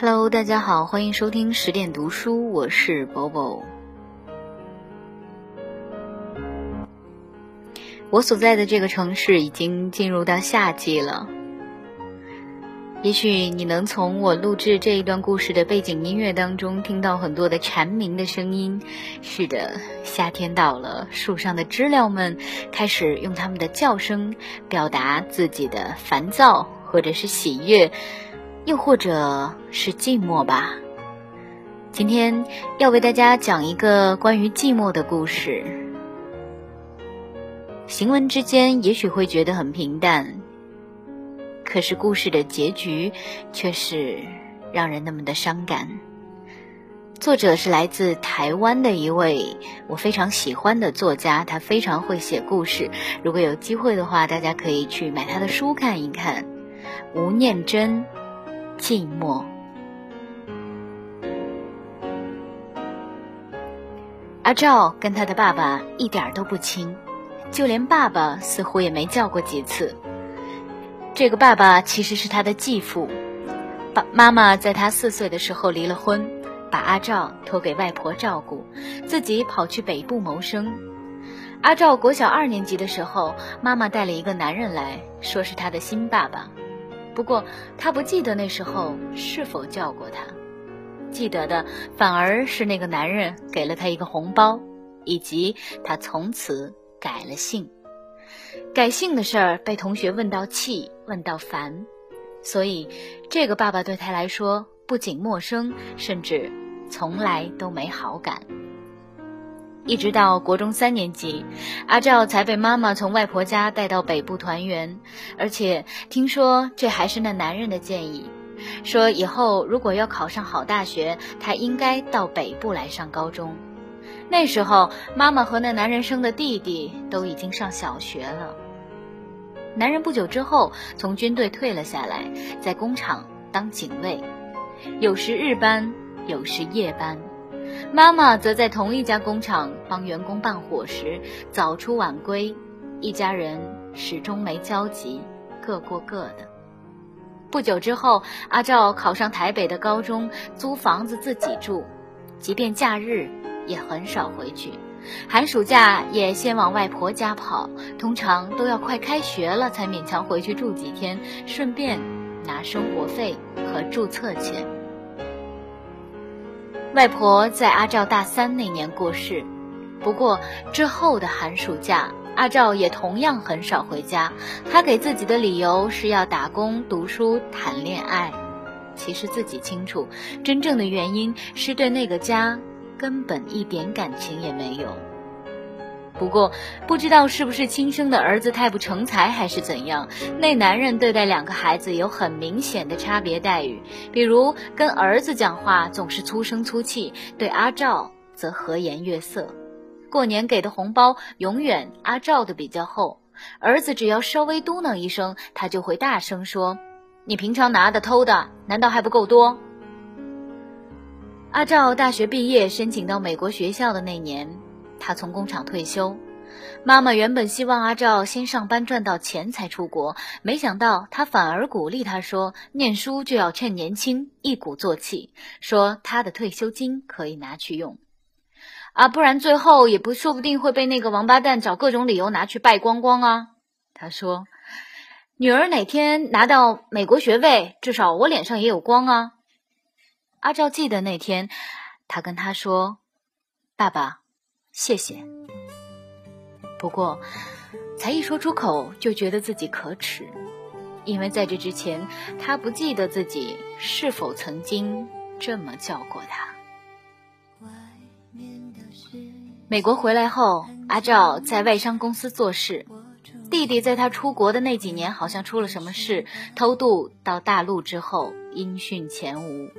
Hello，大家好，欢迎收听十点读书，我是 Bobo。我所在的这个城市已经进入到夏季了，也许你能从我录制这一段故事的背景音乐当中听到很多的蝉鸣的声音。是的，夏天到了，树上的知了们开始用它们的叫声表达自己的烦躁或者是喜悦。又或者是寂寞吧。今天要为大家讲一个关于寂寞的故事。行文之间也许会觉得很平淡，可是故事的结局却是让人那么的伤感。作者是来自台湾的一位我非常喜欢的作家，他非常会写故事。如果有机会的话，大家可以去买他的书看一看。吴念真。寂寞。阿赵跟他的爸爸一点都不亲，就连爸爸似乎也没叫过几次。这个爸爸其实是他的继父。爸妈妈在他四岁的时候离了婚，把阿赵托给外婆照顾，自己跑去北部谋生。阿赵国小二年级的时候，妈妈带了一个男人来说是他的新爸爸。不过，他不记得那时候是否叫过他，记得的反而是那个男人给了他一个红包，以及他从此改了姓。改姓的事儿被同学问到气，问到烦，所以这个爸爸对他来说不仅陌生，甚至从来都没好感。一直到国中三年级，阿赵才被妈妈从外婆家带到北部团圆，而且听说这还是那男人的建议，说以后如果要考上好大学，他应该到北部来上高中。那时候，妈妈和那男人生的弟弟都已经上小学了。男人不久之后从军队退了下来，在工厂当警卫，有时日班，有时夜班。妈妈则在同一家工厂帮员工办伙食，早出晚归，一家人始终没交集，各过各的。不久之后，阿赵考上台北的高中，租房子自己住，即便假日也很少回去，寒暑假也先往外婆家跑，通常都要快开学了才勉强回去住几天，顺便拿生活费和注册钱。外婆在阿照大三那年过世，不过之后的寒暑假，阿照也同样很少回家。他给自己的理由是要打工、读书、谈恋爱。其实自己清楚，真正的原因是对那个家根本一点感情也没有。不过，不知道是不是亲生的儿子太不成才，还是怎样，那男人对待两个孩子有很明显的差别待遇。比如，跟儿子讲话总是粗声粗气，对阿赵则和颜悦色。过年给的红包永远阿赵的比较厚，儿子只要稍微嘟囔一声，他就会大声说：“你平常拿的偷的，难道还不够多？”阿赵大学毕业，申请到美国学校的那年。他从工厂退休，妈妈原本希望阿赵先上班赚到钱才出国，没想到他反而鼓励他说：“念书就要趁年轻，一鼓作气，说他的退休金可以拿去用，啊，不然最后也不说不定会被那个王八蛋找各种理由拿去败光光啊。”他说：“女儿哪天拿到美国学位，至少我脸上也有光啊。”阿赵记得那天，他跟他说：“爸爸。”谢谢。不过，才一说出口，就觉得自己可耻，因为在这之前，他不记得自己是否曾经这么叫过他。美国回来后，阿赵在外商公司做事，弟弟在他出国的那几年，好像出了什么事，偷渡到大陆之后音讯全无，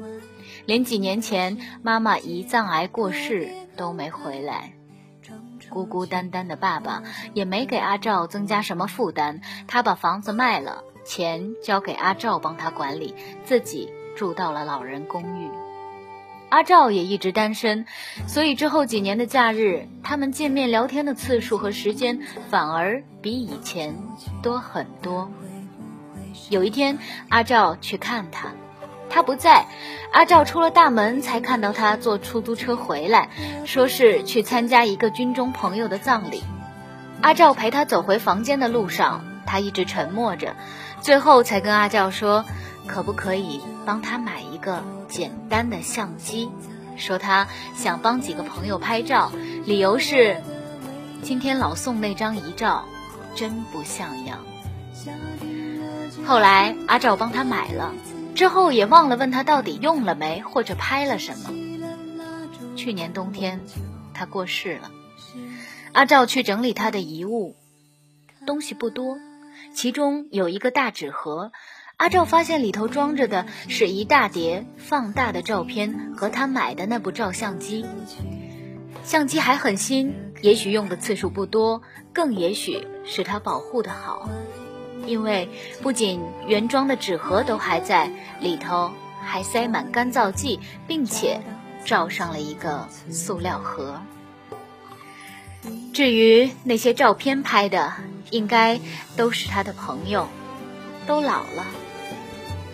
连几年前妈妈胰脏癌过世都没回来。孤孤单单的爸爸也没给阿赵增加什么负担，他把房子卖了，钱交给阿赵帮他管理，自己住到了老人公寓。阿赵也一直单身，所以之后几年的假日，他们见面聊天的次数和时间反而比以前多很多。有一天，阿赵去看他，他不在，阿照出了大门才看到他坐出租车回来，说是去参加一个军中朋友的葬礼。阿照陪他走回房间的路上，他一直沉默着，最后才跟阿照说，可不可以帮他买一个简单的相机，说他想帮几个朋友拍照，理由是今天老宋那张遗照真不像样。后来阿照帮他买了，之后也忘了问他到底用了没或者拍了什么。去年冬天，他过世了。阿照去整理他的遗物，东西不多，其中有一个大纸盒。阿照发现里头装着的是一大叠放大的照片和他买的那部照相机。相机还很新，也许用的次数不多，更也许是他保护的好，因为不仅原装的纸盒都还在，里头还塞满干燥剂，并且罩上了一个塑料盒。至于那些照片拍的，应该都是他的朋友，都老了。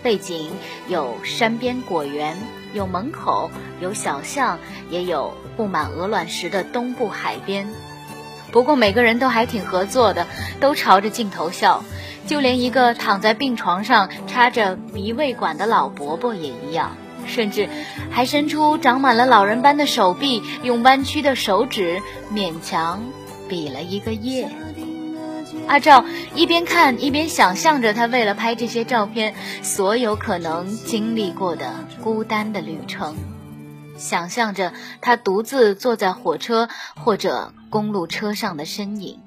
背景有山边果园，有门口，有小巷，也有布满鹅卵石的东部海边。不过每个人都还挺合作的，都朝着镜头笑。就连一个躺在病床上插着鼻胃管的老伯伯也一样。甚至还伸出长满了老人斑的手臂，用弯曲的手指勉强比了一个耶。阿照一边看一边想象着他为了拍这些照片所有可能经历过的孤单的旅程，想象着他独自坐在火车或者公路车上的身影。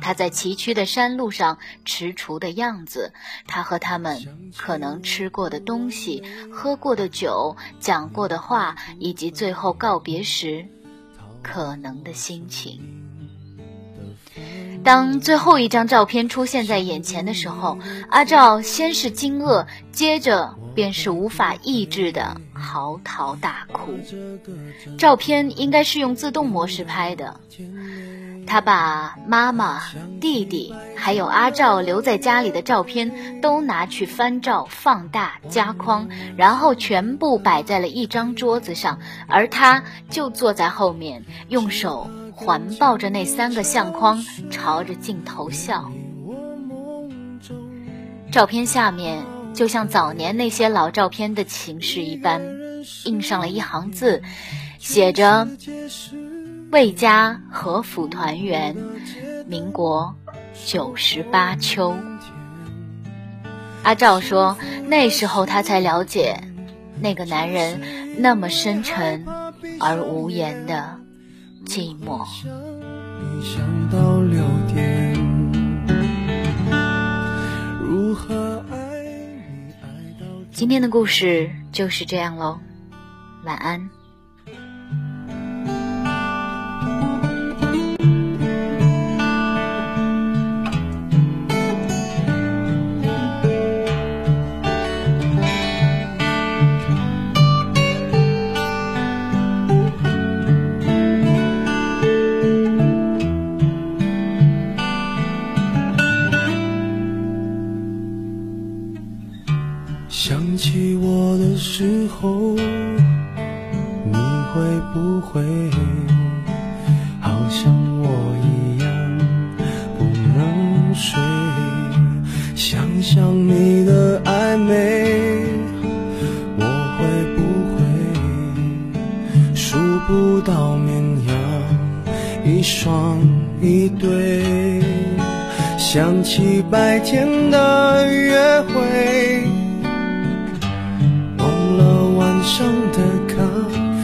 他在崎岖的山路上踟蹰的样子，他和他们可能吃过的东西、喝过的酒、讲过的话，以及最后告别时可能的心情。当最后一张照片出现在眼前的时候，阿照先是惊愕，接着便是无法抑制的嚎啕大哭。照片应该是用自动模式拍的。他把妈妈、弟弟还有阿照留在家里的照片都拿去翻照、放大、加框，然后全部摆在了一张桌子上，而他就坐在后面，用手环抱着那三个相框，朝着镜头笑。照片下面就像早年那些老照片的形式一般，印上了一行字，写着。魏家和府团圆，民国九十八秋。阿照说，那时候他才了解，那个男人那么深沉而无言的寂寞。今天的故事就是这样喽，晚安。后你会不会好像我一样不能睡？想想你的暧昧我会不会数不到绵羊一双一对？想起白天的约会上的咖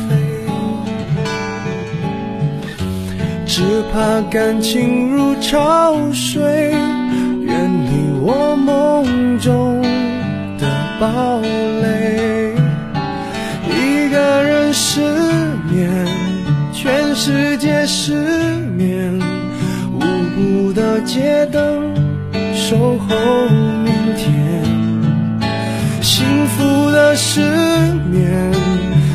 啡，只怕感情如潮水，远离我梦中的堡垒。一个人失眠，全世界失眠。无辜的街灯守候失眠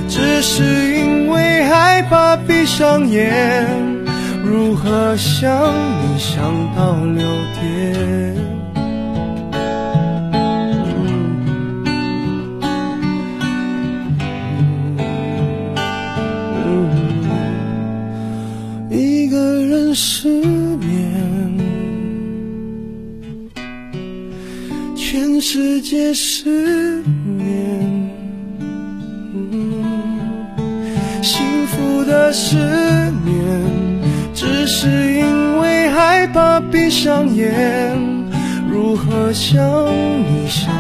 只是因为害怕闭上眼如何想你想到六点一个人失眠全世界失眠的思念，只是因为害怕闭上眼。如何想你想